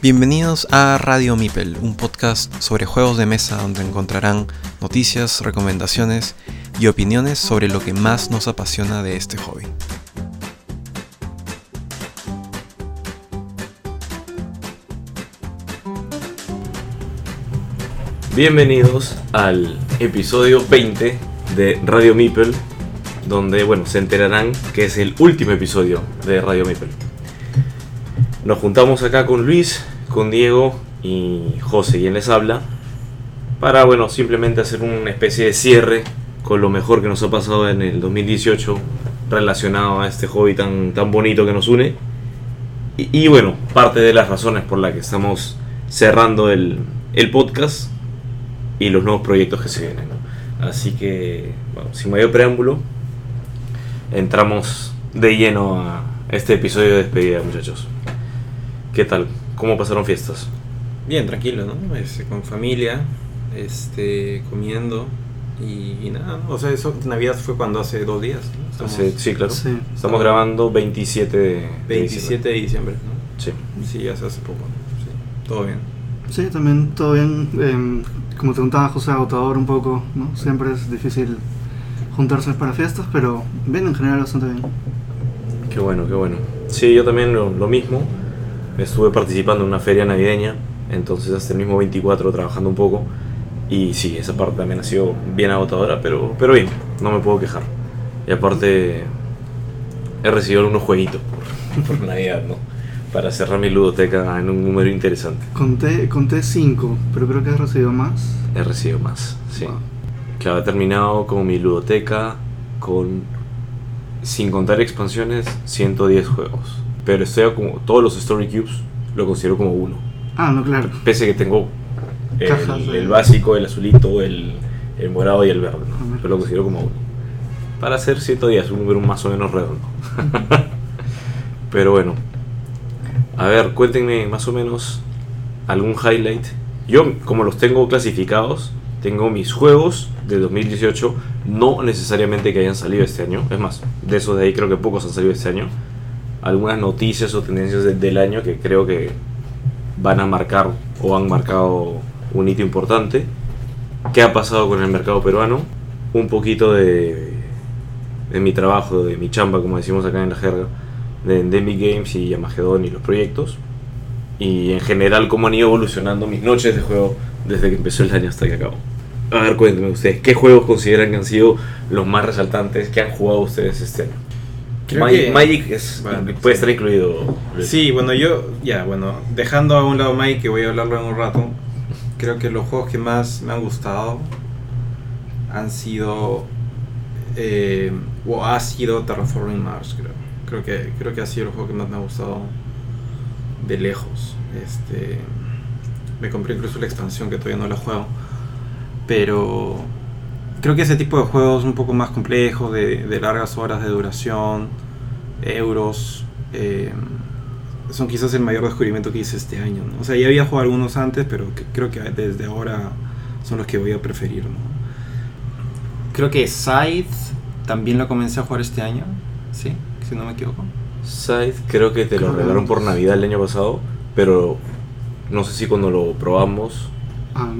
Bienvenidos a Radio Mipel, un podcast sobre juegos de mesa donde encontrarán noticias, recomendaciones y opiniones sobre lo que más nos apasiona de este hobby. Bienvenidos al episodio 20 de Radio Mipel, donde bueno, se enterarán que es el último episodio de Radio Mipel. Nos juntamos acá con Luis, con Diego y José, quien les habla, para bueno, simplemente hacer una especie de cierre con lo mejor que nos ha pasado en el 2018 relacionado a este hobby tan, tan bonito que nos une. Y, bueno, parte de las razones por las que estamos cerrando el, el podcast y los nuevos proyectos que se vienen. Así que, bueno, sin mayor preámbulo, entramos de lleno a este episodio de despedida, muchachos. ¿Qué tal? ¿Cómo pasaron fiestas? Bien, tranquilo, ¿no? Este, con familia, este, comiendo y, y nada, ¿no? O sea, eso, Navidad fue cuando hace dos días, ¿no? Estamos Hace- sí, claro. Sí. Estamos grabando 27 de, de 27 de diciembre, ¿no? Sí. Sí, hace, hace poco, ¿no? Sí, todo bien. Sí, también todo bien. em, como te contaba José, agotador un poco, ¿no? Siempre es difícil juntarse para fiestas, pero bien, en general bastante bien. Qué bueno, qué bueno. Sí, yo también lo, lo mismo. Estuve participando en una feria navideña, entonces hasta el mismo 24 trabajando un poco. Y sí, esa parte también ha sido bien agotadora, pero, pero bien, no me puedo quejar. Y aparte, he recibido algunos jueguitos por, por Navidad, ¿no? Para cerrar mi ludoteca en un número interesante. Conté, conté cinco, pero creo que has recibido más. He recibido más, sí. Wow. Claro, he terminado con mi ludoteca con, sin contar expansiones, 110 juegos. Pero estoy como todos los Story Cubes lo considero como uno. Ah, no, claro. Pese a que tengo el, Cajas de- el básico, el azulito, el, el morado y el verde, ¿no? Pero lo considero como uno. Para hacer 110, un número más o menos redondo. Pero bueno. A ver, cuéntenme más o menos algún highlight. Yo, como los tengo clasificados, tengo mis juegos de 2018, no necesariamente que hayan salido este año. Es más, de esos de ahí creo que pocos han salido este año. Algunas noticias o tendencias de- del año que creo que van a marcar o han marcado un hito importante. ¿Qué ha pasado con el mercado peruano? Un poquito de, de mi trabajo, de mi chamba, como decimos acá en la jerga, de Endemic Games y Yamagedon y los proyectos. Y en general cómo han ido evolucionando mis noches de juego desde que empezó el año hasta que acabó. A ver, cuéntenme ustedes, ¿qué juegos consideran que han sido los más resaltantes que han jugado ustedes este año? Magic, Magic es, Bueno, puede estar incluido. Sí, bueno, yo, ya, bueno, dejando a un lado Mike, que voy a hablarlo en un rato, creo que los juegos que más me han gustado han sido, eh, o ha sido Terraforming Mars, creo. Creo que, creo que ha sido el juego que más me ha gustado de lejos. Este, me compré incluso la expansión que todavía no la juego, pero creo que ese tipo de juegos un poco más complejos, de, de largas horas de duración, euros, eh, son quizás el mayor descubrimiento que hice este año. ¿no? O sea, ya había jugado algunos antes, pero que- creo que desde ahora son los que voy a preferir. ¿no? Creo que Scythe también lo comencé a jugar este año, ¿sí? Si no me equivoco. Scythe creo que te lo Creo regalaron por. Navidad el año pasado, pero no sé si cuando lo probamos Ah,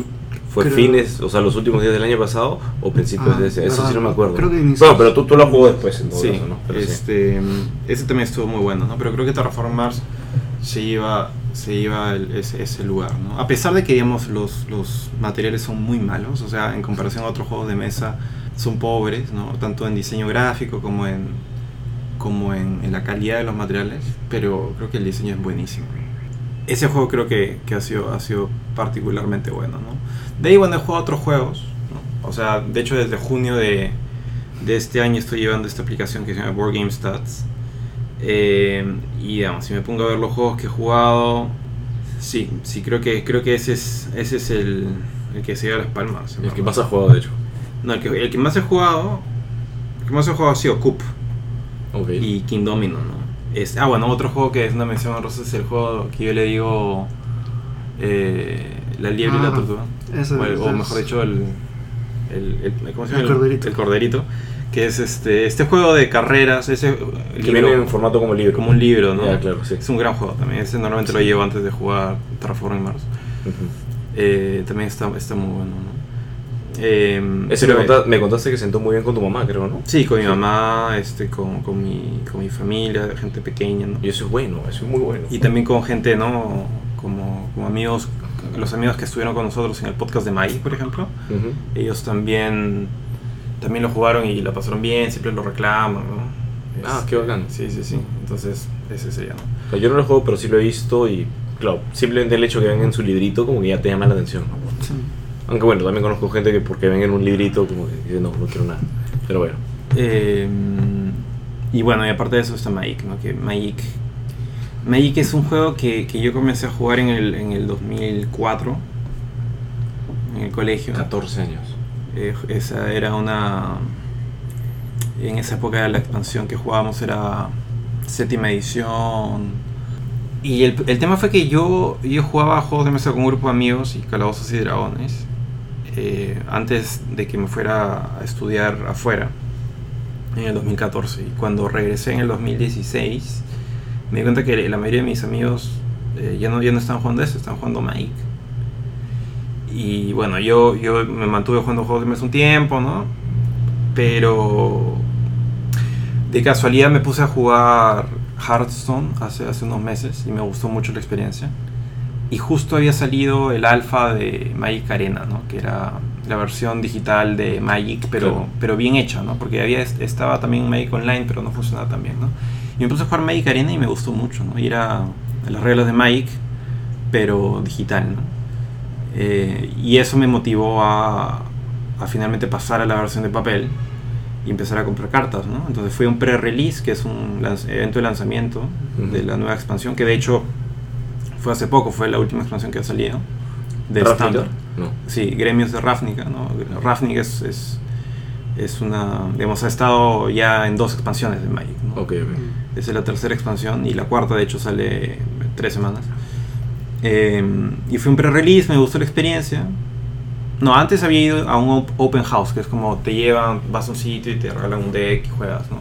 fue creo- fines, o sea, los últimos días del año pasado o principios Ah, de ese. Eso verdad. sí no me acuerdo. Creo que Bueno, pero tú, tú lo jugó después en todo Sí, caso, ¿no? Pero sí. este, ese también estuvo muy bueno, ¿no? Pero creo que Terraform Mars se iba, se iba el- ese, ese lugar, ¿no? A pesar de que, digamos, los, los materiales son muy malos, o sea, en comparación a otros juegos de mesa, son pobres, ¿no? Tanto en diseño gráfico como en, como en, en la calidad de los materiales, pero creo que el diseño es buenísimo. Ese juego creo que, que ha, sido, ha sido particularmente bueno, ¿no? De ahí, bueno, he jugado otros juegos, ¿no? O sea, de hecho, desde junio de, de este año estoy llevando esta aplicación que se llama Board Game Stats. Eh, y digamos, si me pongo a ver los juegos que he jugado, sí, sí creo que creo que ese es ese es el, el que se lleva las palmas. El que más ha jugado, de hecho. No, el que, el que más he jugado, el que más he jugado ha sido Coop Ok. y King Domino, ¿no? Es, ah, bueno, otro juego que es una mención honrosa es el juego que yo le digo eh, La liebre y la Ah, tortuga. ese- o, el- o mejor dicho, el, el, el- ¿cómo se llama? El corderito. El corderito, que es este, este juego de carreras, ese Que libro, viene en formato como libro. como un libro, ¿no? Ya, claro, sí. Es un gran juego también, ese normalmente lo llevo antes de jugar Terraforming Mars. Ujú. Eh, también está, está muy bueno, ¿no? Eh, Ese me, pero- conta- me contaste que sentó muy bien con tu mamá, creo, ¿no? Sí, con mi mamá, este, con, con, mi, con mi familia, gente pequeña, ¿no? Y eso es bueno, eso es muy bueno. Y también con gente, ¿no? Como, como amigos, los amigos que estuvieron con nosotros en el podcast de Mai, por ejemplo. Ellos también, también lo jugaron y la pasaron bien, siempre lo reclaman, ¿no? Ah, Es- qué bacán. Sí, sí, sí. Entonces, ese sería, ¿no? O sea, Yo no lo juego, pero sí lo he visto y, claro, simplemente el hecho que venga en su librito como que ya te llama la atención, ¿no? Sí. Aunque bueno, también conozco gente que porque ven en un librito como que dice, no, no quiero nada. Pero bueno. Eh, y bueno, y aparte de eso está Magic, ¿no? Que Magic, Magic es un juego que, que yo comencé a jugar en el, en el 2004, en el colegio. 14 años. Eh, esa era una... En esa época la expansión que jugábamos era séptima edición. Y el, el tema fue que yo, yo jugaba juegos de mesa con un grupo de amigos y calabozos y dragones eh, antes de que me fuera a estudiar afuera en el 2014. Y cuando regresé en el 2016 me di cuenta que la mayoría de mis amigos eh, ya, no, ya no están jugando eso, están jugando Magic. Y bueno, yo, yo me mantuve jugando juegos de mesa un tiempo, ¿no? Pero de casualidad me puse a jugar Hearthstone hace, hace unos meses y me gustó mucho la experiencia. Y justo había salido el alfa de Magic Arena, ¿no? Que era la versión digital de Magic, pero, Claro. pero bien hecha, ¿no? Porque había, estaba también Magic Online, pero no funcionaba tan bien, ¿no? Y me puse a jugar Magic Arena y me gustó mucho, ¿no? Y era las reglas de Magic, pero digital, ¿no? Eh, y eso me motivó a, a finalmente pasar a la versión de papel y empezar a comprar cartas, ¿no? Entonces fue un pre-release, que es un evento de lanzamiento de la nueva expansión, que de hecho fue hace poco, fue la última expansión que ha salido. De. Standard. No. Sí, gremios de Ravnica, ¿no? Ravnica es, es, es una, digamos, ha estado ya en dos expansiones de Magic, ¿no? Ok, ok. Esa es la tercera expansión y la cuarta de hecho sale en tres semanas. Eh, y fue un pre-release, me gustó la experiencia. No, antes había ido a un op- open house, que es como te llevan, vas a un sitio y te regalan un deck y juegas, ¿no?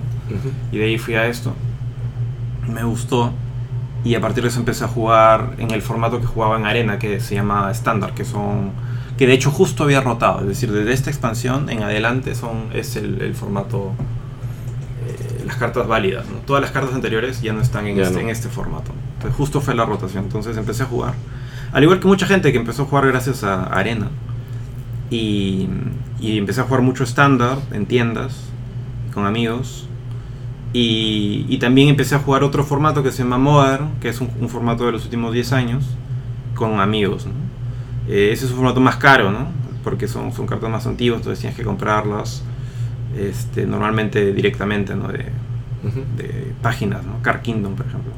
Y de ahí fui a esto. Me gustó. Y a partir de eso empecé a jugar en el formato que jugaba en Arena, que se llama estándar, que son... Que de hecho justo había rotado. Es decir, desde esta expansión en adelante son, es el, el formato... las cartas válidas. ¿no? Todas las cartas anteriores ya no están en, Ya este, no. en este formato. Entonces justo fue la rotación. Entonces empecé a jugar. Al igual que mucha gente que empezó a jugar gracias a Arena. Y, y empecé a jugar mucho estándar en tiendas con amigos. Y, y también empecé a jugar otro formato que se llama Modern, que es un, un formato de los últimos 10 años, con amigos. ¿no? Eh, ese es un formato más caro, ¿no? porque son, son cartas más antiguas, entonces tienes que comprarlas este, normalmente directamente ¿no? de, de páginas, ¿no? Car Kingdom, por ejemplo.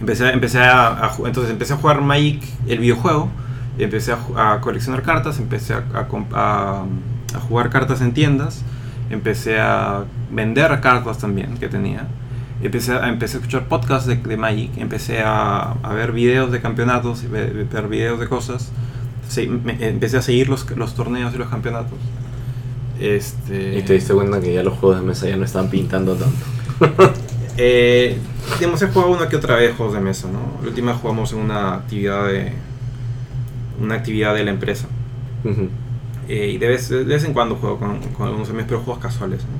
Empecé, empecé a, entonces empecé a jugar Magic, el videojuego, empecé a, coleccionar cartas, empecé a, jugar cartas en tiendas, empecé a vender cartas también que tenía, empecé a, empecé a escuchar podcasts de, de Magic, empecé a, ver videos de campeonatos, y ver, videos de cosas, me- empecé a seguir los, los torneos y los campeonatos. Este, Y te diste cuenta que ya los juegos de mesa ya no están pintando tanto. Eh, digamos, he jugado una que otra vez juegos de mesa, ¿no? La última jugamos en una actividad de una actividad de la empresa. Eh, y de vez, de vez en cuando juego con, con algunos amigos, pero juegos casuales, ¿no?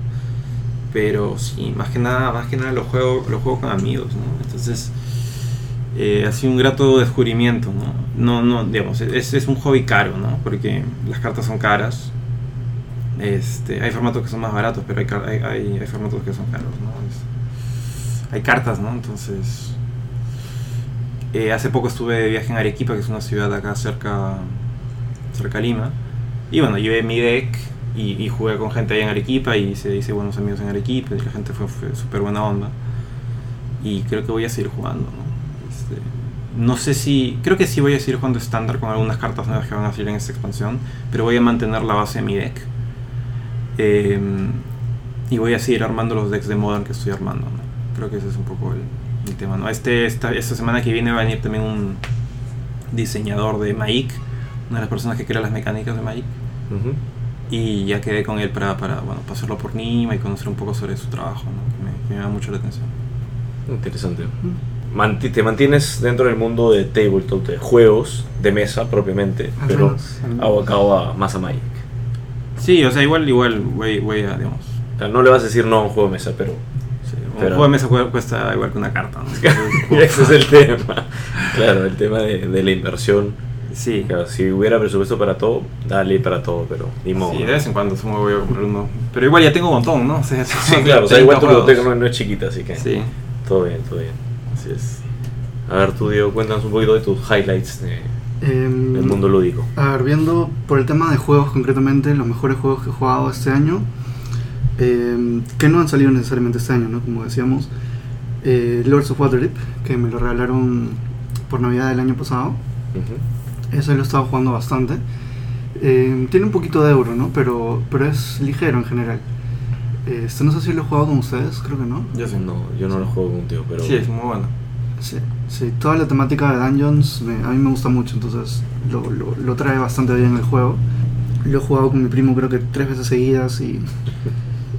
Pero sí, más que nada, más que nada lo juego, lo juego con amigos, ¿no? Entonces, eh, ha sido un grato descubrimiento, ¿no? No, no, digamos, es, es un hobby caro, ¿no? Porque las cartas son caras. Este, hay formatos que son más baratos, pero hay, formatos que son caros, ¿no? Hay cartas, ¿no? Entonces, eh, hace poco estuve de viaje en Arequipa, que es una ciudad acá cerca, cerca a Lima. Y bueno, llevé mi deck y, jugué con gente ahí en Arequipa y hice, hice buenos amigos en Arequipa y la gente fue, fue súper buena onda. Y creo que voy a seguir jugando, ¿no? Este, no sé si... Creo que sí voy a seguir jugando estándar con algunas cartas nuevas que van a salir en esta expansión, pero voy a mantener la base de mi deck. Eh, y voy a seguir armando los decks de Modern que estoy armando, ¿no? Creo que ese es un poco el, el tema, ¿no? Este, esta, esta semana que viene va a venir también un diseñador de Magic, una de las personas que crea las mecánicas de Magic. Ujú. Y ya quedé con él para, para bueno, pasarlo por Nima y conocer un poco sobre su trabajo, ¿no? que, me, que me llama mucho la atención. Interesante. Mm. Manti- te mantienes dentro del mundo de tabletop, de juegos de mesa propiamente, Al pero menos, al menos. abocado a más a Magic. Sí, o sea, igual, igual voy, voy a, digamos... O sea, no le vas a decir no a un juego de mesa, pero sí, un Pero- juego de mesa cu- cuesta igual que una carta, ¿no? ese es el tema. Claro, el tema de, de la inversión. Sí, Claro, si hubiera presupuesto para todo, dale para todo, pero ni modo. sí, de vez en cuando sumo voy a comprar uno. Pero igual ya tengo un montón, ¿no? O sea, Sí, claro, o sea, 30 igual tu biblioteca no, no es chiquita, así que Sí. todo bien, todo bien. Así es. A ver, tú, Diego, cuéntanos un poquito de tus highlights de- Em, del mundo lúdico. A ver, viendo por el tema de juegos concretamente, los mejores juegos que he jugado este año, eh, que no han salido necesariamente este año, ¿no? Como decíamos, eh, Lords of Waterdeep, que me lo regalaron por Navidad del año pasado. Ujú. Ese lo he estado jugando bastante. Eh, tiene un poquito de euro, ¿no? Pero, pero es ligero en general. Este, no sé si lo he jugado con ustedes, creo que no. Yo sé. No, yo no lo juego contigo, pero. Sí, es muy bueno. Sí, sí, toda la temática de Dungeons me- a mí me gusta mucho, entonces lo, lo- lo trae bastante bien el juego. Lo he jugado con mi primo creo que tres veces seguidas y,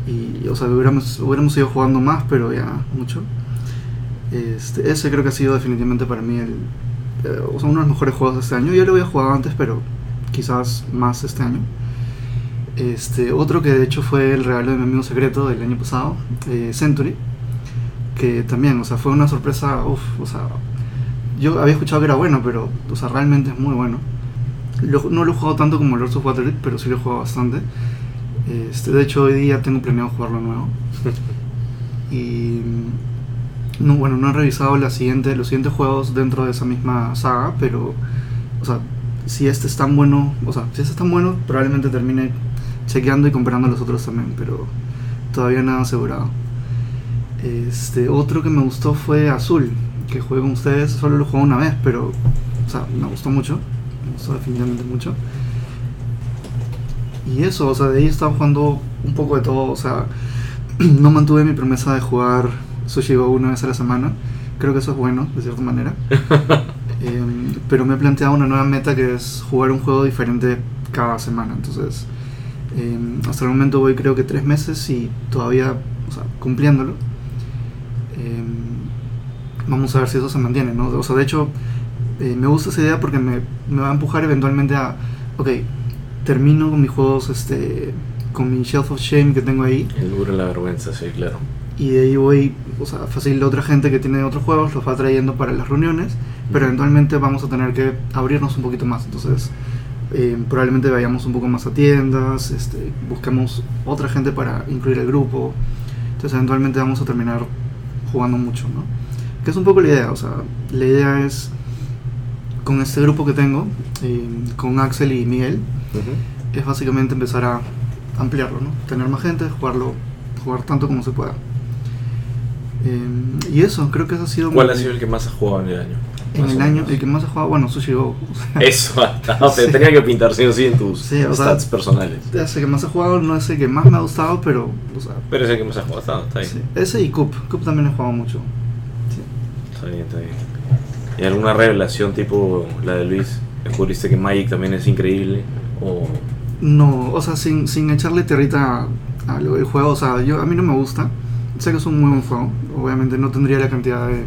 y o sea, hubiéramos, hubiéramos ido jugando más, pero ya mucho. Este, ese creo que ha sido definitivamente para mí el, eh, o sea, uno de los mejores juegos de este año. Yo lo había jugado antes, pero quizás más este año. Este, otro que de hecho fue el regalo de mi amigo secreto del año pasado, eh, Century que también, o sea, fue una sorpresa, uff, o sea, yo había escuchado que era bueno, pero, o sea, realmente es muy bueno. Lo- no lo he jugado tanto como Lords of Waterdeep, pero sí lo he jugado bastante. Este, de hecho, hoy día tengo planeado jugarlo nuevo. Y, no, bueno, no he revisado la siguiente, los siguientes juegos dentro de esa misma saga, pero, o sea, si este es tan bueno, o sea, si este es tan bueno, probablemente termine chequeando y comprando los otros también, pero todavía nada asegurado. Este, otro que me gustó fue Azul, que jugué con ustedes, solo lo jugué una vez, pero o sea, me gustó mucho, me gustó definitivamente mucho. Y eso, o sea, de ahí estaba jugando un poco de todo, o sea, no mantuve mi promesa de jugar Sushi Go una vez a la semana, creo que eso es bueno, de cierta manera. Em, pero me he planteado una nueva meta que es jugar un juego diferente cada semana, entonces em, hasta el momento voy creo que tres meses y todavía, o sea, cumpliéndolo. Em, vamos a ver si eso se mantiene, ¿no? O sea, de hecho, eh, me gusta esa idea porque me, me va a empujar eventualmente a, ok, termino con mis juegos, este, con mi Shelf of Shame que tengo ahí, El duro la vergüenza, sí, claro. y de ahí voy, o sea, fácil otra gente que tiene otros juegos los va trayendo para las reuniones, pero Ujú. eventualmente vamos a tener que abrirnos un poquito más, entonces eh, probablemente vayamos un poco más a tiendas, este, busquemos otra gente para incluir el grupo, entonces eventualmente vamos a terminar jugando mucho, ¿no? Que es un poco la idea, o sea, la idea es con este grupo que tengo, eh, con Axel y Miguel, es básicamente empezar a ampliarlo, ¿no? Tener más gente, jugarlo, jugar tanto como se pueda. Eh, y eso, creo que eso ha sido ¿Cuál ha sido el que más has jugado en el año? En el año, el que más he jugado, bueno, Sushi Go. o sea, Eso, no, te Sí. tenía que pintar sí o sí en tus Sí, o sea, stats personales. es el que más he jugado, no es el que más me ha gustado, pero, o sea, Pero es el que más has jugado, está, bien. sí. ese y Coop, Coop también he jugado mucho. Está bien, está bien. ¿Y alguna revelación tipo la de Luis? ¿Descubriste que Magic también es increíble? O... No, o sea, sin, sin echarle tierrita a- a lo del juego, o sea, yo, a mí no me gusta. Sé que es un muy buen juego, obviamente no tendría la cantidad de,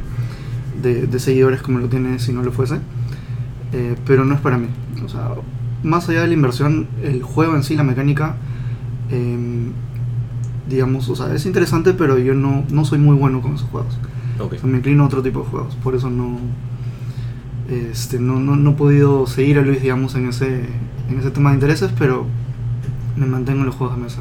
de, de seguidores como lo tiene si no lo fuese, eh, pero no es para mí. O sea, más allá de la inversión, el juego en sí, la mecánica, em, digamos, o sea, es interesante, pero yo no, no soy muy bueno con esos juegos. Ok. O sea, me inclino a otro tipo de juegos, por eso no, este, no, no, no he podido seguir a Luis, digamos, en ese, en ese tema de intereses, pero me mantengo en los juegos de mesa.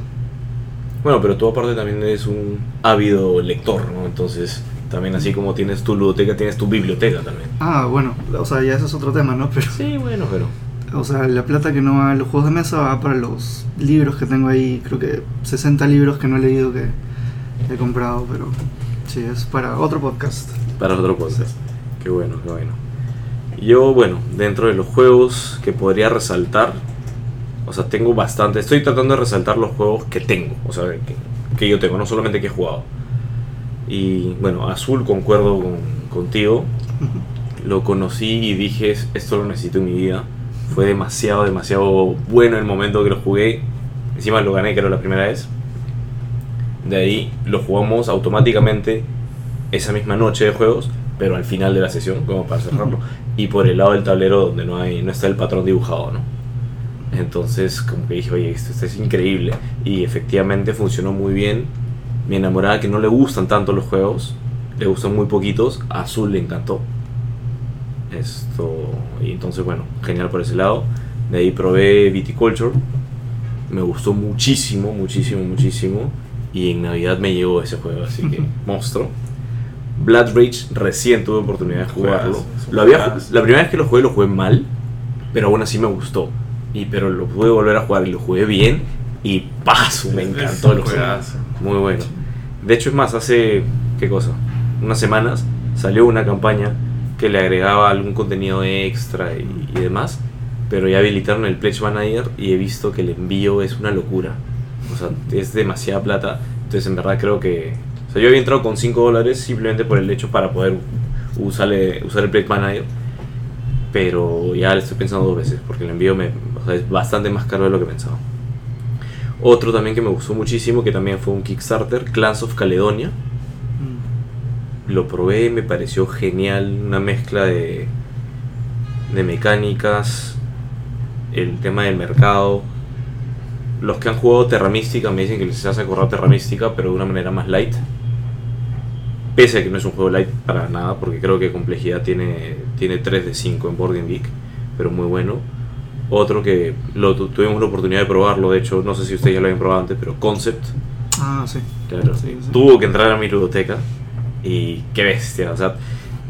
Bueno, pero tú aparte también eres un ávido lector, ¿no? Entonces, también así como tienes tu ludoteca, tienes tu biblioteca también. Ah, bueno, o sea, ya ese es otro tema, ¿no? Pero, Sí, bueno, pero... o sea, la plata que no va a los juegos de mesa va para los libros que tengo ahí, creo que 60 libros que no he leído que he comprado, pero sí, es para otro podcast. Para otro podcast. Qué bueno, qué bueno. Yo, bueno, dentro de los juegos que podría resaltar, o sea, tengo bastante. Estoy tratando de resaltar los juegos que tengo, o sea, que, que yo tengo, no solamente que he jugado. Y bueno, Azul, concuerdo con, contigo. Lo conocí y dije, esto lo necesito en mi vida. Fue demasiado, demasiado bueno el momento que lo jugué. Encima lo gané, creo, la primera vez. De ahí lo jugamos automáticamente esa misma noche de juegos, pero al final de la sesión, como para cerrarlo. Y por el lado del tablero donde no, hay, no está el patrón dibujado, ¿no? Entonces, como que dije, oye, esto, esto es increíble. Y efectivamente funcionó muy bien. Mi enamorada, que no le gustan tanto los juegos, le gustan muy poquitos, a Azul le encantó. Esto, y entonces, bueno, genial por ese lado. De ahí probé Viticulture. Me gustó muchísimo, muchísimo, muchísimo. Y en Navidad me llegó ese juego, así que monstruo. Blood Rage recién tuve oportunidad de jugarlo. Lo había, la primera vez que lo jugué lo jugué mal, pero aún así me gustó. Y pero lo pude volver a jugar y lo jugué bien y paso, me encantó el juego. Muy bueno. De hecho, es más, hace, ¿qué cosa? Unas semanas salió una campaña que le agregaba algún contenido extra y, demás, pero ya habilitaron el Pledge Manager y he visto que el envío es una locura. O sea, es demasiada plata. Entonces, en verdad creo que... O sea, yo había entrado con 5 dólares simplemente por el hecho para poder usar el Pledge Manager. Pero ya le estoy pensando dos veces porque el envío me, o es bastante más caro de lo que pensaba. Otro también que me gustó muchísimo, que también fue un Kickstarter, Clans of Caledonia. Mm. Lo probé y me pareció genial, una mezcla de, de mecánicas, el tema del mercado. Los que han jugado Terra Mística me dicen que les hace acordar Terra Mística, pero de una manera más light. Pese a que no es un juego light para nada, porque creo que complejidad tiene, tiene 3 de 5 en Boarding Geek, pero muy bueno. Otro que lo, tu- tuvimos la oportunidad de probarlo, de hecho, no sé si ustedes ya lo habían probado antes, pero Concept, Ah, sí. Claro. Sí, sí. Tuvo que entrar a mi ludoteca y qué bestia. O sea,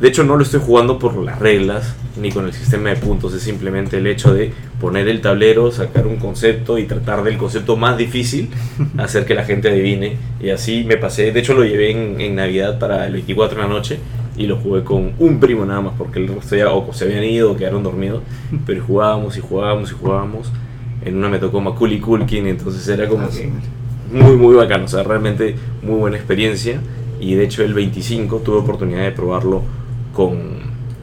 de hecho no lo estoy jugando por las reglas ni con el sistema de puntos. Es simplemente el hecho de poner el tablero, sacar un concepto y tratar del concepto más difícil, hacer que la gente adivine. Y así me pasé. De hecho lo llevé en, en Navidad para el 24 de la noche y lo jugué con un primo nada más porque el resto ya o se habían ido o quedaron dormidos. Pero jugábamos y jugábamos y jugábamos. En una me tocó Macaulay Culkin, entonces era como Ah, que muy muy bacano, o sea, realmente muy buena experiencia y de hecho el 25 tuve oportunidad de probarlo con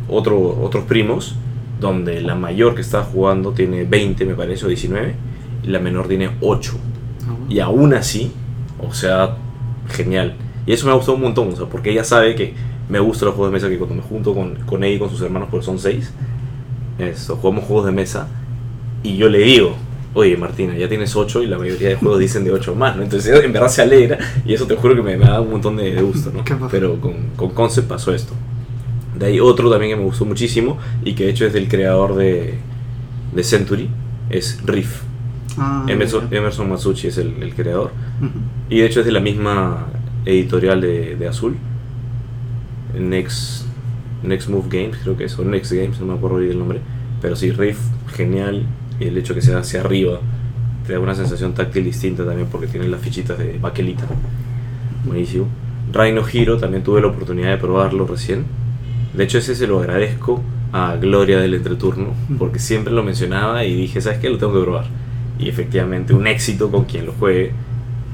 otro, otros primos, donde la mayor que estaba jugando tiene 20 me parece o 19 y la menor tiene 8 Ah, bueno. y aún así, o sea, genial. Y eso me ha gustado un montón, o sea, porque ella sabe que me gustan los juegos de mesa, que cuando me junto con, con ella y con sus hermanos, porque son 6, esto, jugamos juegos de mesa y yo le digo, oye Martina, ya tienes 8 y la mayoría de juegos dicen de 8 más, ¿no? Entonces en verdad se alegra y eso te juro que me, me da un montón de, de gusto, ¿no? Pero con, con Concept pasó esto. De ahí otro también que me gustó muchísimo y que de hecho es del creador de, de Century, es Riff. Ah, Emerson. Emerson Matsuchi es el, el creador. Ujú. Y de hecho es de la misma editorial de, de Azul. Next, Next Move Games, creo que es, o Next Games, no me acuerdo bien el nombre. Pero sí, Riff, genial. Y el hecho que sea hacia arriba te da una sensación táctil distinta también porque tiene las fichitas de baquelita. Buenísimo. Rhino Hero también tuve la oportunidad de probarlo recién. De hecho, ese se lo agradezco a Gloria del Entreturno porque siempre lo mencionaba y dije, ¿sabes qué? Lo tengo que probar. Y efectivamente, un éxito con quien lo juegue.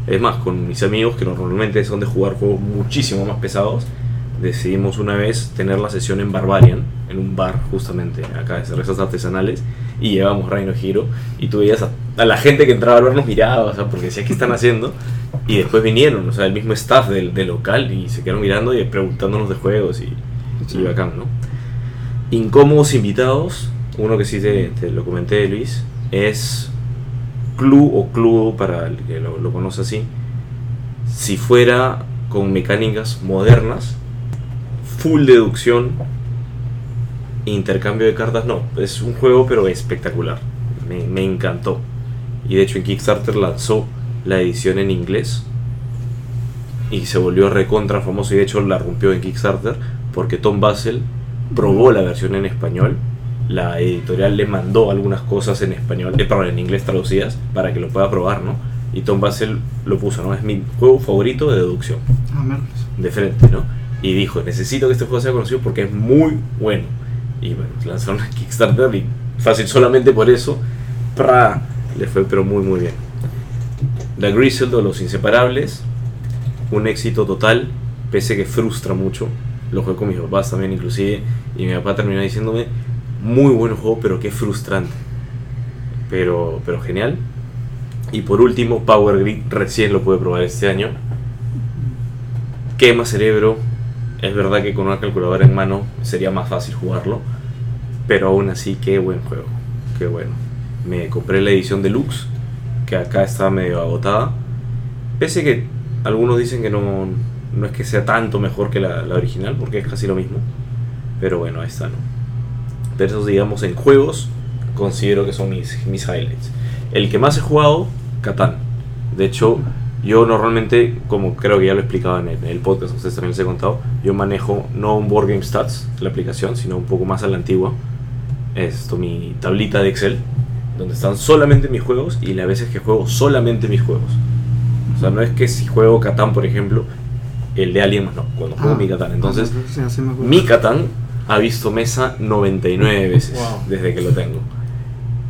Es más, con mis amigos que normalmente son de jugar juegos muchísimo más pesados, decidimos una vez tener la sesión en Barbarian, en un bar justamente acá de cervezas artesanales, y llevamos Rhino Hero. Y tú veías a, a la gente que entraba al bar nos miraba, o sea, porque decía, ¿qué están haciendo? Y después vinieron, o sea, el mismo staff del, del local y se quedaron mirando y preguntándonos de juegos y, y bacán, ¿no? Incómodos invitados, uno que sí te, te lo comenté, Luis, es Clue o Clue para el que lo, lo conoce así. Si fuera con mecánicas modernas, full deducción, intercambio de cartas, no, es un juego pero espectacular. Me, me encantó. Y de hecho en Kickstarter lanzó la edición en inglés y se volvió recontra famoso y de hecho la rompió en Kickstarter porque Tom Basel probó la versión en español la editorial le mandó algunas cosas en español, eh, perdón, en inglés traducidas para que lo pueda probar, ¿no? Y Tom Basel lo puso, ¿no? Es mi juego favorito de deducción, Ah, de frente, ¿no? Y dijo, necesito que este juego sea conocido porque es muy bueno. Y bueno, lanzaron a Kickstarter y fácil solamente por eso, ¡pra! le fue pero muy muy bien. La Grizzled o Los Inseparables, un éxito total, pese que frustra mucho. Lo jugué con mis papás también inclusive y mi papá terminó diciéndome, muy buen juego pero qué frustrante. Pero, pero genial. Y por último, Power Grid recién lo pude probar este año. Quema cerebro. Es verdad que con una calculadora en mano sería más fácil jugarlo. Pero aún así, qué buen juego. Qué bueno. Me compré la edición deluxe, que acá estaba medio agotada. Pese que algunos dicen que no, no es que sea tanto mejor que la, la original, porque es casi lo mismo. Pero bueno, ahí está, ¿no? Pero esos, digamos, en juegos, considero que son mis, mis highlights. El que más he jugado, Catán. De hecho, yo normalmente, como creo que ya lo en el, en el podcast, ustedes también les he contado, yo manejo no un Board Game Stats, la aplicación, sino un poco más a la antigua. Esto, mi tablita de Excel, donde están solamente mis juegos y las veces que juego solamente mis juegos. O sea, no es que si juego Catán, por ejemplo, el de alguien más, no, cuando juego Ah, mi Catán. Entonces, sí, acuerdo. mi Catán ha visto mesa 99 veces Wow. desde que lo tengo.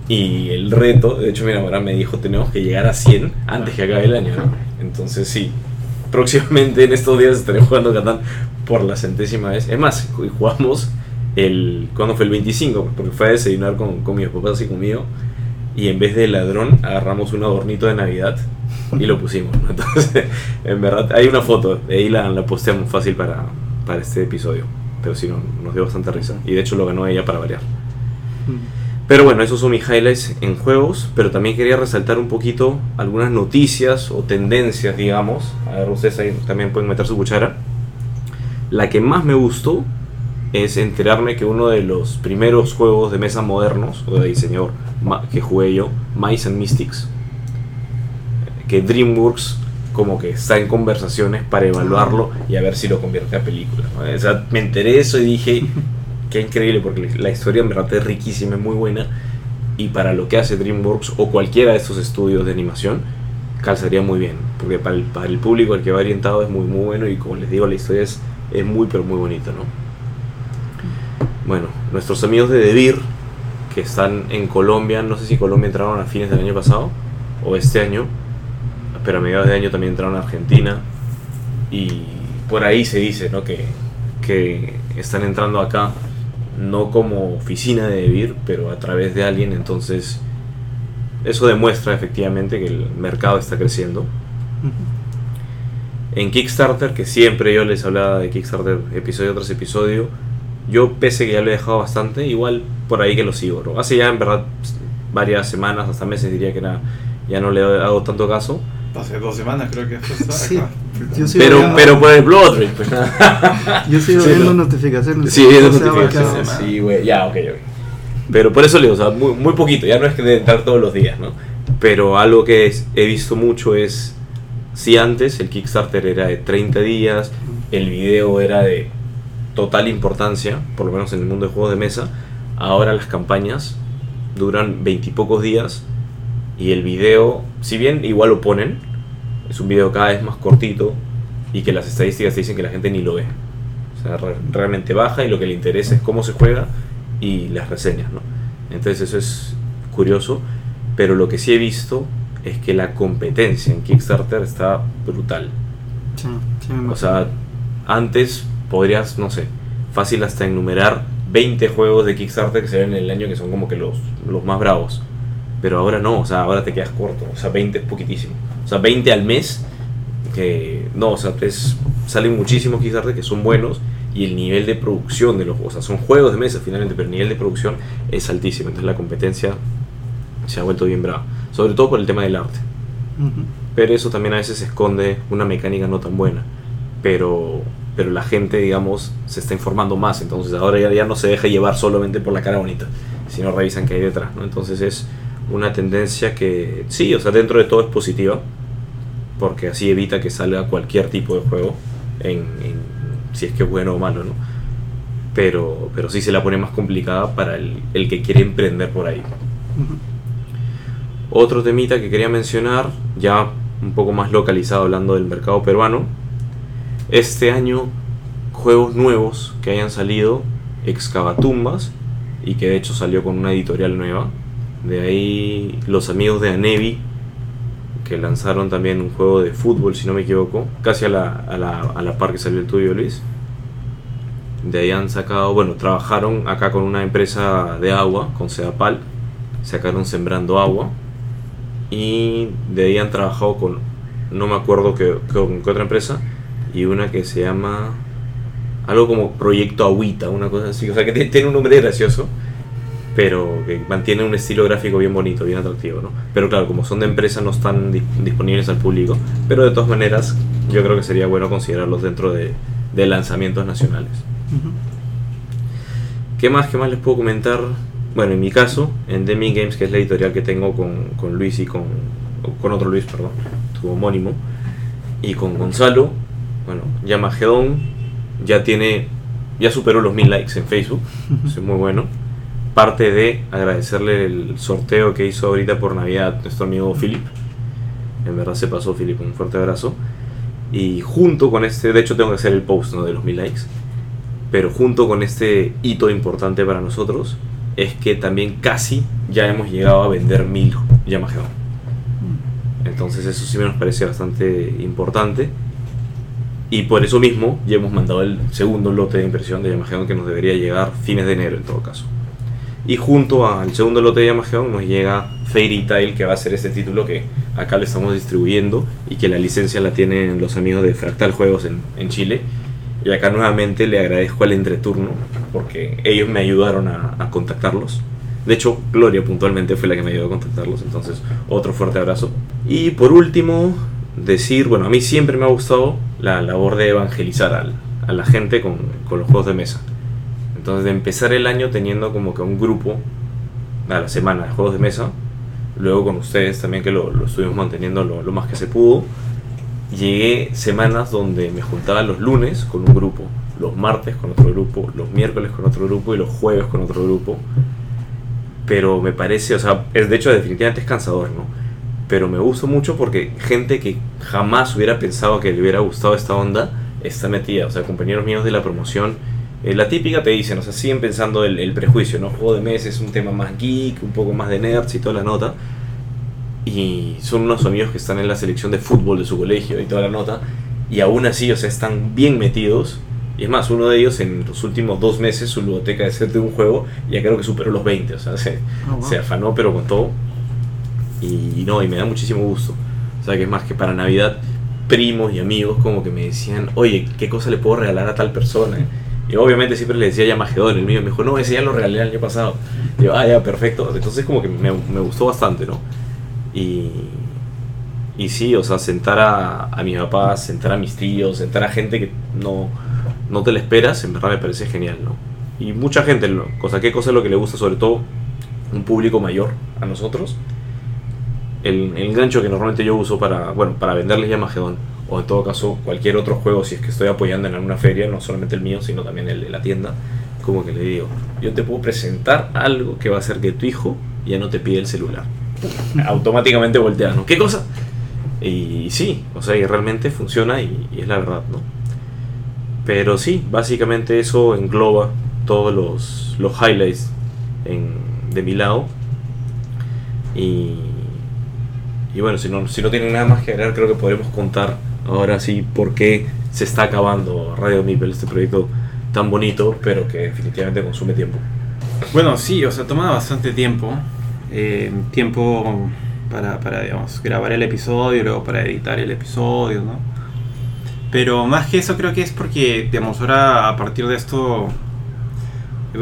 Y el reto, de hecho, mi enamorada me dijo: Tenemos que llegar a 100 antes que acabe el año. ¿no? Entonces, sí, próximamente en estos días estaré jugando Catán por la centésima vez. Es más, ju- jugamos el. ¿Cuándo fue el 25? Porque fue a desayunar con, con mis papás y conmigo. Y en vez de ladrón, agarramos un adornito de Navidad y lo pusimos. ¿no? Entonces, en verdad, hay una foto, de ahí la, la posteamos fácil para, para este episodio. Pero sí, no, nos dio bastante risa. Y de hecho lo ganó ella para variar. Mm. Pero bueno, esos son mis highlights en juegos. Pero también quería resaltar un poquito algunas noticias o tendencias, digamos. A ver, ustedes ahí también pueden meter su cuchara. La que más me gustó es enterarme que uno de los primeros juegos de mesa modernos, o de diseñador, que jugué yo, Mice and Mystics, que DreamWorks como que está en conversaciones para evaluarlo y a ver si lo convierte a película. O sea, me enteré eso y dije, qué increíble, porque la historia en verdad es riquísima, es muy buena. Y para lo que hace DreamWorks o cualquiera de estos estudios de animación, calzaría muy bien. Porque para el, para el público al que va orientado es muy, muy bueno. Y como les digo, la historia es, es muy, pero muy bonita, ¿no? Bueno, nuestros amigos de Devir, que están en Colombia, no sé si Colombia entraron a fines del año pasado o este año, pero a mediados de año también entraron a Argentina. Y por ahí se dice, ¿no? Que, que están entrando acá no como oficina de Devir, pero a través de alguien, entonces eso demuestra efectivamente que el mercado está creciendo. En Kickstarter, que siempre yo les hablaba de Kickstarter episodio tras episodio, yo pese que ya lo he dejado bastante, igual por ahí que lo sigo. ¿no? Hace ya en verdad varias semanas, hasta meses diría que ya no le hago tanto caso. Hace dos semanas creo que fue Sí, acá. yo sigo Pero, viendo- pero por el Blood Rage, pues. Yo sigo Sí, viendo no. notificaciones. Sí, viendo notificaciones. Sí, güey, ya, ok, ok. Pero por eso le digo, o sea, muy, muy poquito, ya no es que de entrar todos los días, ¿no? Pero algo que es- he visto mucho es, si antes el Kickstarter era de 30 días, el video era de total importancia, por lo menos en el mundo de juegos de mesa, ahora las campañas duran 20 y pocos días y el video, si bien igual lo ponen, es un video cada vez más cortito y que las estadísticas te dicen que la gente ni lo ve. O sea, re- realmente baja y lo que le interesa es cómo se juega y las reseñas, ¿no? Entonces eso es curioso, pero lo que sí he visto es que la competencia en Kickstarter está brutal. Sí, sí, O sea, antes podrías, no sé, fácil hasta enumerar 20 juegos de Kickstarter que se ven en el año que son como que los, los más bravos. Pero ahora no, o sea, ahora te quedas corto. O sea, 20 es poquitísimo. O sea, 20 al mes, que no, o sea, es- salen muchísimos Kickstarter que son buenos y el nivel de producción de los juegos, o sea, son juegos de mesa finalmente, pero el nivel de producción es altísimo. Entonces la competencia se ha vuelto bien brava. Sobre todo por el tema del arte. Ujú. Pero eso también a veces esconde una mecánica no tan buena. Pero, pero la gente, digamos, se está informando más. Entonces ahora ya, ya no se deja llevar solamente por la cara bonita, sino revisan qué hay detrás. ¿no? Entonces es una tendencia que, sí, o sea, dentro de todo es positiva. Porque así evita que salga cualquier tipo de juego, en, en- si es que es bueno o malo, ¿no? Pero, pero sí se la pone más complicada para el, el que quiere emprender por ahí. Otro temita que quería mencionar, ya un poco más localizado hablando del mercado peruano. Este año, juegos nuevos que hayan salido, Excavatumbas, y que de hecho salió con una editorial nueva. De ahí los amigos de Anevi, que lanzaron también un juego de fútbol, si no me equivoco, casi a la, a la, a la par que salió el tuyo, Luis. De ahí han sacado, bueno, trabajaron acá con una empresa de agua, con Sedapal, sacaron Sembrando Agua. y de ahí han trabajado con, no me acuerdo qué, con qué otra empresa, y una que se llama algo como Proyecto Agüita, una cosa así, o sea que tiene un nombre gracioso, pero que mantiene un estilo gráfico bien bonito, bien atractivo, ¿no? Pero claro, como son de empresa no están disponibles al público, pero de todas maneras yo creo que sería bueno considerarlos dentro de, de lanzamientos nacionales. ¿Qué más, ¿Qué más les puedo comentar? Bueno, en mi caso, en Demi Games, que es la editorial que tengo con, con Luis y con, con otro Luis, perdón, tu homónimo, y con Gonzalo, bueno, Yamagedon ya tiene, ya superó los mil likes en Facebook, eso es muy bueno. Parte de agradecerle el sorteo que hizo ahorita por Navidad nuestro amigo Philip. En verdad se pasó, Philip, un fuerte abrazo. Y junto con este, de hecho tengo que hacer el post ¿no? de los mil likes, pero junto con este hito importante para nosotros, es que también casi ya hemos llegado a vender mil Yamaha. Entonces eso sí me nos parece bastante importante. Y por eso mismo ya hemos mandado el segundo lote de impresión de Yamaha que nos debería llegar fines de enero en todo caso. Y junto al segundo lote de Yamaha nos llega Fairy Tail que va a ser este título que acá lo estamos distribuyendo y que la licencia la tienen los amigos de Fractal Juegos en, en Chile y acá nuevamente le agradezco al entreturno porque ellos me ayudaron a, contactarlos. De hecho, Gloria puntualmente fue la que me ayudó a contactarlos, entonces otro fuerte abrazo. Y por último, decir, bueno, a mí siempre me ha gustado la labor de evangelizar a la gente con, los juegos de mesa. Entonces, de empezar el año teniendo como que un grupo a la semana de juegos de mesa, luego con ustedes también que lo, estuvimos manteniendo lo, lo más que se pudo llegué semanas donde me juntaba los lunes con un grupo, los martes con otro grupo, los miércoles con otro grupo y los jueves con otro grupo. Pero me parece, o sea, es de hecho definitivamente es cansador, ¿no? Pero me gusta mucho porque gente que jamás hubiera pensado que le hubiera gustado esta onda está metida. O sea, compañeros míos de la promoción, eh, la típica te dicen, o sea, siguen pensando el, el prejuicio, ¿no? Juego de mesa es un tema más geek, un poco más de nerds y toda la nota y son unos amigos que están en la selección de fútbol de su colegio y toda la nota, y aún así, o sea, están bien metidos. Y es más, uno de ellos en los últimos dos meses, su biblioteca de ser de un juego, ya creo que superó los 20, o sea, se, oh, se afanó, pero con todo. Y, no, y me da muchísimo gusto. O sea, que es más que para Navidad, primos y amigos como que me decían, oye, ¿qué cosa le puedo regalar a tal persona? Y obviamente siempre le decía ya Magedón, el mío me dijo, no, ese ya lo regalé el año pasado. Y yo, ah, ya, perfecto. Entonces como que me, me gustó bastante, ¿no? Y, y sí, o sea, sentar a, a mis papás, sentar a mis tíos, sentar a gente que no, no te la esperas, en verdad me parece genial, ¿no? Y mucha gente, cosa, ¿qué cosa es lo que le gusta sobre todo un público mayor a nosotros? El, el gancho que normalmente yo uso para, bueno, para venderles ya Magedón, o en todo caso cualquier otro juego si es que estoy apoyando en alguna feria, no solamente el mío, sino también el de la tienda, como que le digo, yo te puedo presentar algo que va a hacer que tu hijo ya no te pide el celular automáticamente voltean, ¿no? ¿Qué cosa? Y sí, o sea, y realmente funciona y, es la verdad, ¿no? Pero sí, básicamente eso engloba todos los, los highlights de mi lado. Y, y bueno, si no, si no tienen nada más que agregar, creo que podremos contar ahora sí por qué se está acabando Radio Mipel, este proyecto tan bonito, pero que definitivamente consume tiempo. Bueno, sí, o sea, toma bastante tiempo. Eh, tiempo para, para digamos, grabar el episodio, luego para editar el episodio, ¿no? Pero más que eso creo que es porque, digamos, ahora a partir de esto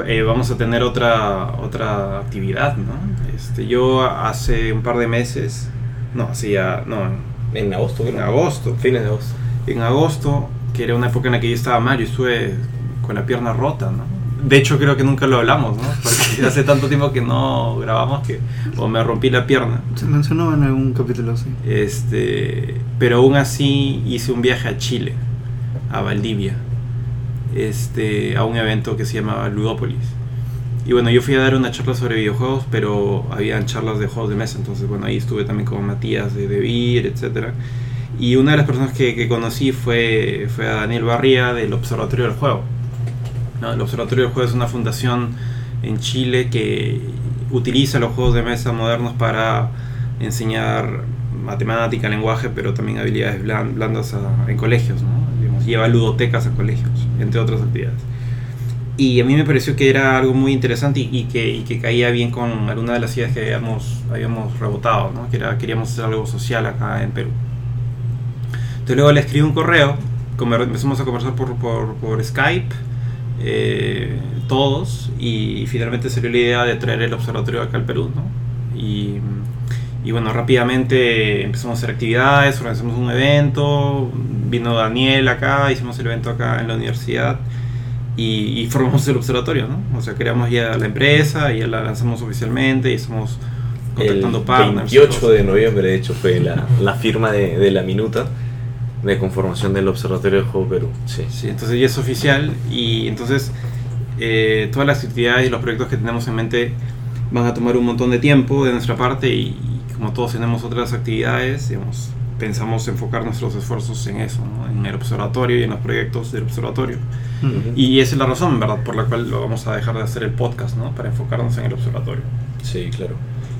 eh, vamos a tener otra, otra actividad, ¿no? Este, yo hace un par de meses, no, hacía, no, en agosto, en agosto, fines de agosto. En agosto, que era una época en la que yo estaba mal, yo estuve con la pierna rota, ¿no? De hecho, creo que nunca lo hablamos, ¿no? Porque hace tanto tiempo que no grabamos que o me rompí la pierna. Se mencionó en algún capítulo, sí. Este, pero aún así hice un viaje a Chile, a Valdivia, este, a un evento que se llamaba Ludópolis. Y bueno, yo fui a dar una charla sobre videojuegos, pero habían charlas de juegos de mesa, entonces bueno, ahí estuve también con Matías de DeVir, etc. Y una de las personas que, que conocí fue, fue a Daniel Barría del Observatorio del Juego el Observatorio del Juego es una fundación en Chile que utiliza los juegos de mesa modernos para enseñar matemática, lenguaje, pero también habilidades blandas en colegios. ¿no? lleva ludotecas a colegios, entre otras actividades. Y a mí me pareció que era algo muy interesante y, y que, caía bien con alguna de las ideas que habíamos, rebotado, ¿no? que era, queríamos hacer algo social acá en Perú. Entonces luego le escribí un correo, empezamos a conversar por, Skype, eh, todos, y finalmente salió la idea de traer el observatorio acá al Perú. ¿no? Y bueno, rápidamente empezamos a hacer actividades, organizamos un evento, vino Daniel acá, hicimos el evento acá en la universidad y, y formamos el observatorio, ¿no? O sea, creamos ya la empresa, y ya la lanzamos oficialmente y estamos contactando el partners. 28 de noviembre, de hecho, fue la, la firma de, de la minuta de conformación del Observatorio de Juego Perú. Sí. Sí, entonces ya es oficial y entonces eh, todas las actividades y los proyectos que tenemos en mente van a tomar un montón de tiempo de nuestra parte y, y como todos tenemos otras actividades, digamos, pensamos enfocar nuestros esfuerzos en eso, ¿no? en el observatorio y en los proyectos del observatorio. Mm. Y esa es la razón, ¿verdad?, por la cual lo vamos a dejar de hacer el podcast, ¿no? Para enfocarnos en el observatorio. Sí, claro.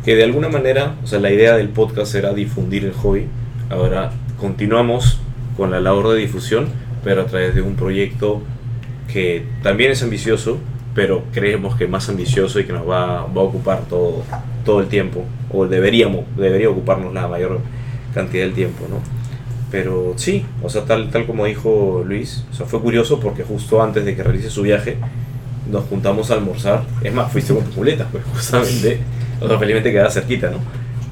Que de alguna manera, o sea, la idea del podcast era difundir el hobby. Ahora continuamos con la labor de difusión, pero a través de un proyecto que también es ambicioso, pero creemos que más ambicioso y que nos va, va a ocupar todo, todo el tiempo, o deberíamos, debería ocuparnos la mayor cantidad del tiempo, ¿no? Pero sí, o sea, tal, tal como dijo Luis, o sea, fue curioso porque justo antes de que realice su viaje, nos juntamos a almorzar. Es más, fuiste con tus muletas, pues justamente. O sea, felizmente quedaba cerquita, ¿no?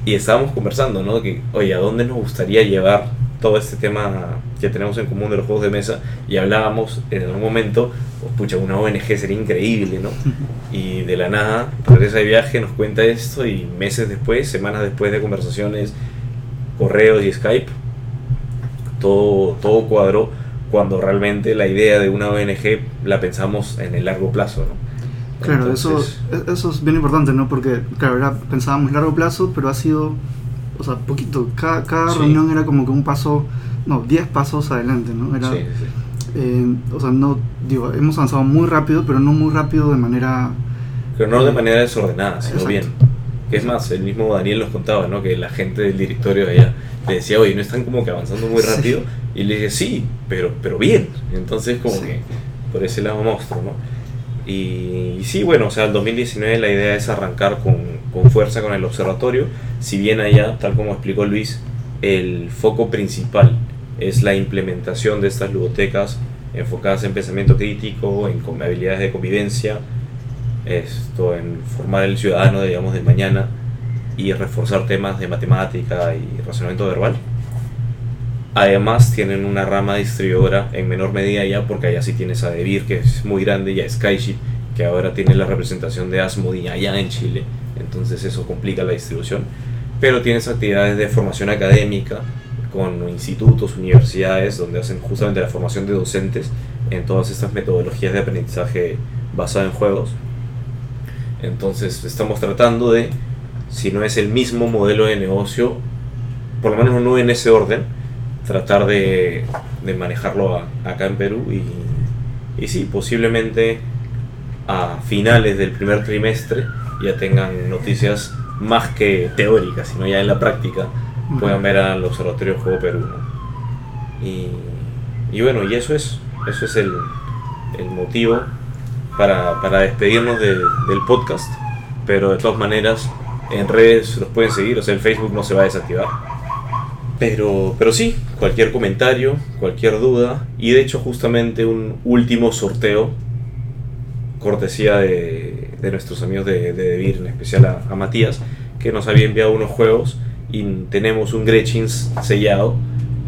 Y estábamos conversando, ¿no? Que, oye, ¿a dónde nos gustaría llevar todo este tema que tenemos en común de los juegos de mesa? Y hablábamos en algún momento, pues, pucha, una ONG sería increíble, ¿no? Y de la nada, regresa de viaje, nos cuenta esto y meses después, semanas después de conversaciones, correos y Skype, todo, todo cuadró cuando realmente la idea de una ONG la pensamos en el largo plazo, ¿no? Claro, Entonces, eso, eso es bien importante, ¿no? Porque, claro, era, pensábamos largo plazo, pero ha sido, o sea, poquito. Cada, cada Sí. reunión era como que un paso, no, 10 pasos adelante, ¿no? Era, Sí, sí, sí. eh, o sea, no, digo, hemos avanzado muy rápido, pero no muy rápido de manera... Pero no de manera desordenada, sino Exacto. bien. Que es más, el mismo Daniel nos contaba, ¿no? Que la gente del directorio de allá le decía, oye, ¿no están como que avanzando muy Sí. rápido? Y le dije, sí, pero, pero bien. Entonces, como Sí. que por ese lado monstruo, ¿no? Y, y sí, bueno, o sea, el 2019 la idea es arrancar con, con fuerza con el observatorio. Si bien allá, tal como explicó Luis, el foco principal es la implementación de estas ludotecas enfocadas en pensamiento crítico, en habilidades de convivencia, esto en formar el ciudadano, digamos, de mañana y reforzar temas de matemática y razonamiento verbal. Además tienen una rama distribuidora en menor medida ya porque allá sí tienes a Devir que es muy grande y a Skyship que ahora tiene la representación de Asmodee allá en Chile. Entonces eso complica la distribución. Pero tienes actividades de formación académica con institutos, universidades donde hacen justamente la formación de docentes en todas estas metodologías de aprendizaje basado en juegos. Entonces estamos tratando de, si no es el mismo modelo de negocio, por lo menos no en ese orden, tratar de, de manejarlo acá en Perú y, y sí, posiblemente a finales del primer trimestre ya tengan noticias más que teóricas, sino ya en la práctica puedan ver al Observatorio Juego Perú. Y, y bueno, y eso es, eso es el, el motivo para, para despedirnos de- del podcast, pero de todas maneras en redes los pueden seguir, o sea, el Facebook no se va a desactivar. Pero, pero sí, cualquier comentario, cualquier duda, y de hecho justamente un último sorteo, cortesía de, de nuestros amigos de, de en especial a, a Matías, que nos había enviado unos juegos y tenemos un Gretchins sellado.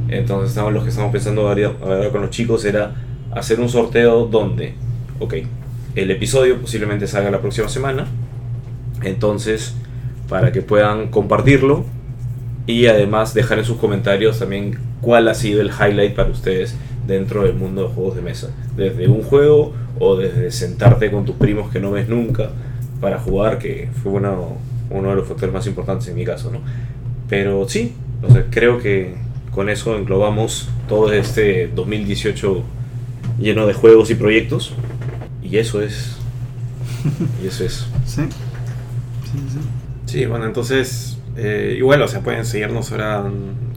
Entonces estamos, los que estamos pensando ahora con los chicos era hacer un sorteo donde, ok, el episodio posiblemente salga la próxima semana. Entonces, para que puedan compartirlo y además dejar en sus comentarios también cuál ha sido el highlight para ustedes dentro del mundo de juegos de mesa. Desde un juego o desde sentarte con tus primos que no ves nunca para jugar, que fue uno, uno de los factores más importantes en mi caso, ¿no? Pero sí, sea, creo que con eso englobamos todo este 2018 lleno de juegos y proyectos. Y eso es. Y eso es. Sí. Sí, sí. Sí, bueno, entonces, eh, igual, o sea, pueden seguirnos ahora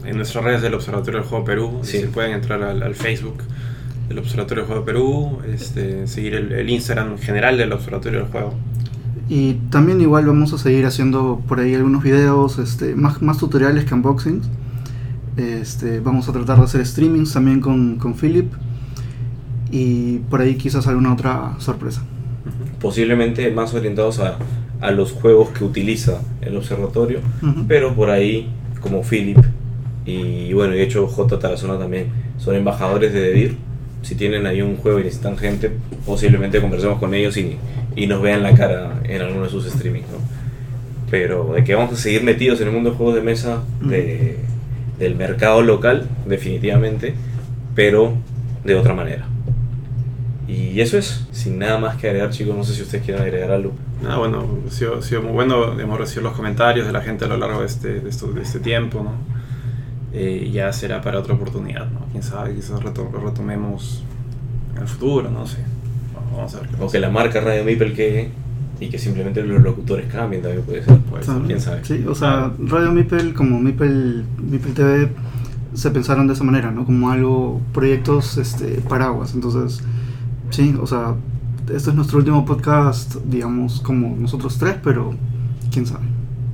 en, nuestras redes del Observatorio del Juego Perú. Sí. Sí. pueden entrar al, al Facebook del Observatorio del Juego de Perú, este, seguir el, el Instagram general del Observatorio del Juego. Y también igual vamos a seguir haciendo por ahí algunos videos, este, más, más tutoriales que unboxings. Este, vamos a tratar de hacer streamings también con, con Philip. Y por ahí quizás alguna otra sorpresa. Posiblemente más orientados a, a los juegos que utiliza el observatorio, Ujú. pero por ahí, como Philip y bueno, de hecho J. Tarazona también son embajadores de Devir. Si tienen ahí un juego y necesitan gente, posiblemente conversemos con ellos y, y nos vean la cara en alguno de sus streamings. ¿no? Pero de que vamos a seguir metidos en el mundo de juegos de mesa de, del mercado local, definitivamente, pero de otra manera. Y eso es, sin nada más que agregar, chicos. No sé si ustedes quieren agregar algo. Ah, bueno, ha sido, ha sido muy bueno. Hemos recibido los comentarios de la gente a lo largo de este, de esto- de este tiempo, ¿no? Eh, ya será para otra oportunidad, ¿no? Quién sabe, quizás reto- lo retomemos en el futuro, no sé. Vamos a ver O que la marca Radio Mipel quede y que simplemente los locutores cambien también puede ser. Puede ser. También. quién sabe. Sí, o sea, Radio Mipel como Mipel, Mipel TV se pensaron de esa manera, ¿no? Como algo, proyectos este, paraguas. Entonces, sí, o sea, este es nuestro último podcast, digamos, como nosotros tres, pero quién sabe.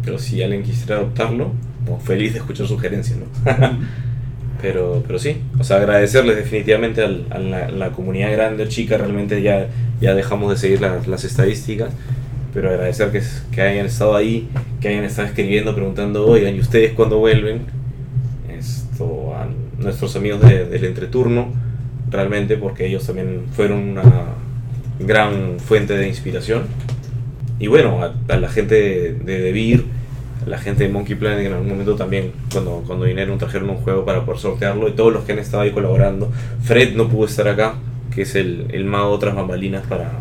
Pero si alguien quisiera adoptarlo, pues feliz de escuchar sugerencias, ¿no? pero, pero sí, o sea, agradecerles definitivamente al- a la, la comunidad grande o chica, realmente ya, ya dejamos de seguir las, las estadísticas, pero agradecer que, que hayan estado ahí, que hayan estado escribiendo, preguntando, oigan, ¿y ustedes cuándo vuelven? Esto, a nuestros amigos de- del entreturno, realmente, porque ellos también fueron una gran fuente de inspiración. Y bueno, a, a la gente de, de Devir, a la gente de Monkey Planet, en algún momento también, cuando, cuando vinieron, trajeron un juego para poder sortearlo, y todos los que han estado ahí colaborando. Fred no pudo estar acá, que es el, el mago tras bambalinas para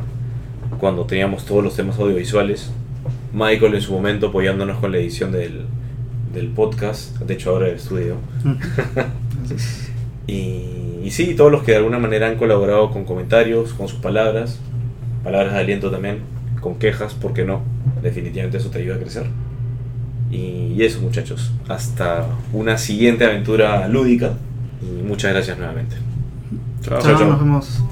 cuando teníamos todos los temas audiovisuales. Michael en su momento apoyándonos con la edición del, del podcast, de hecho ahora el estudio. Y, y sí, todos los que de alguna manera han colaborado con comentarios, con sus palabras, palabras de aliento también, con quejas, ¿por qué no? Definitivamente eso te ayuda a crecer. Y, y eso muchachos, hasta una siguiente aventura lúdica y muchas gracias nuevamente. Chao. chao, chao. nos vemos.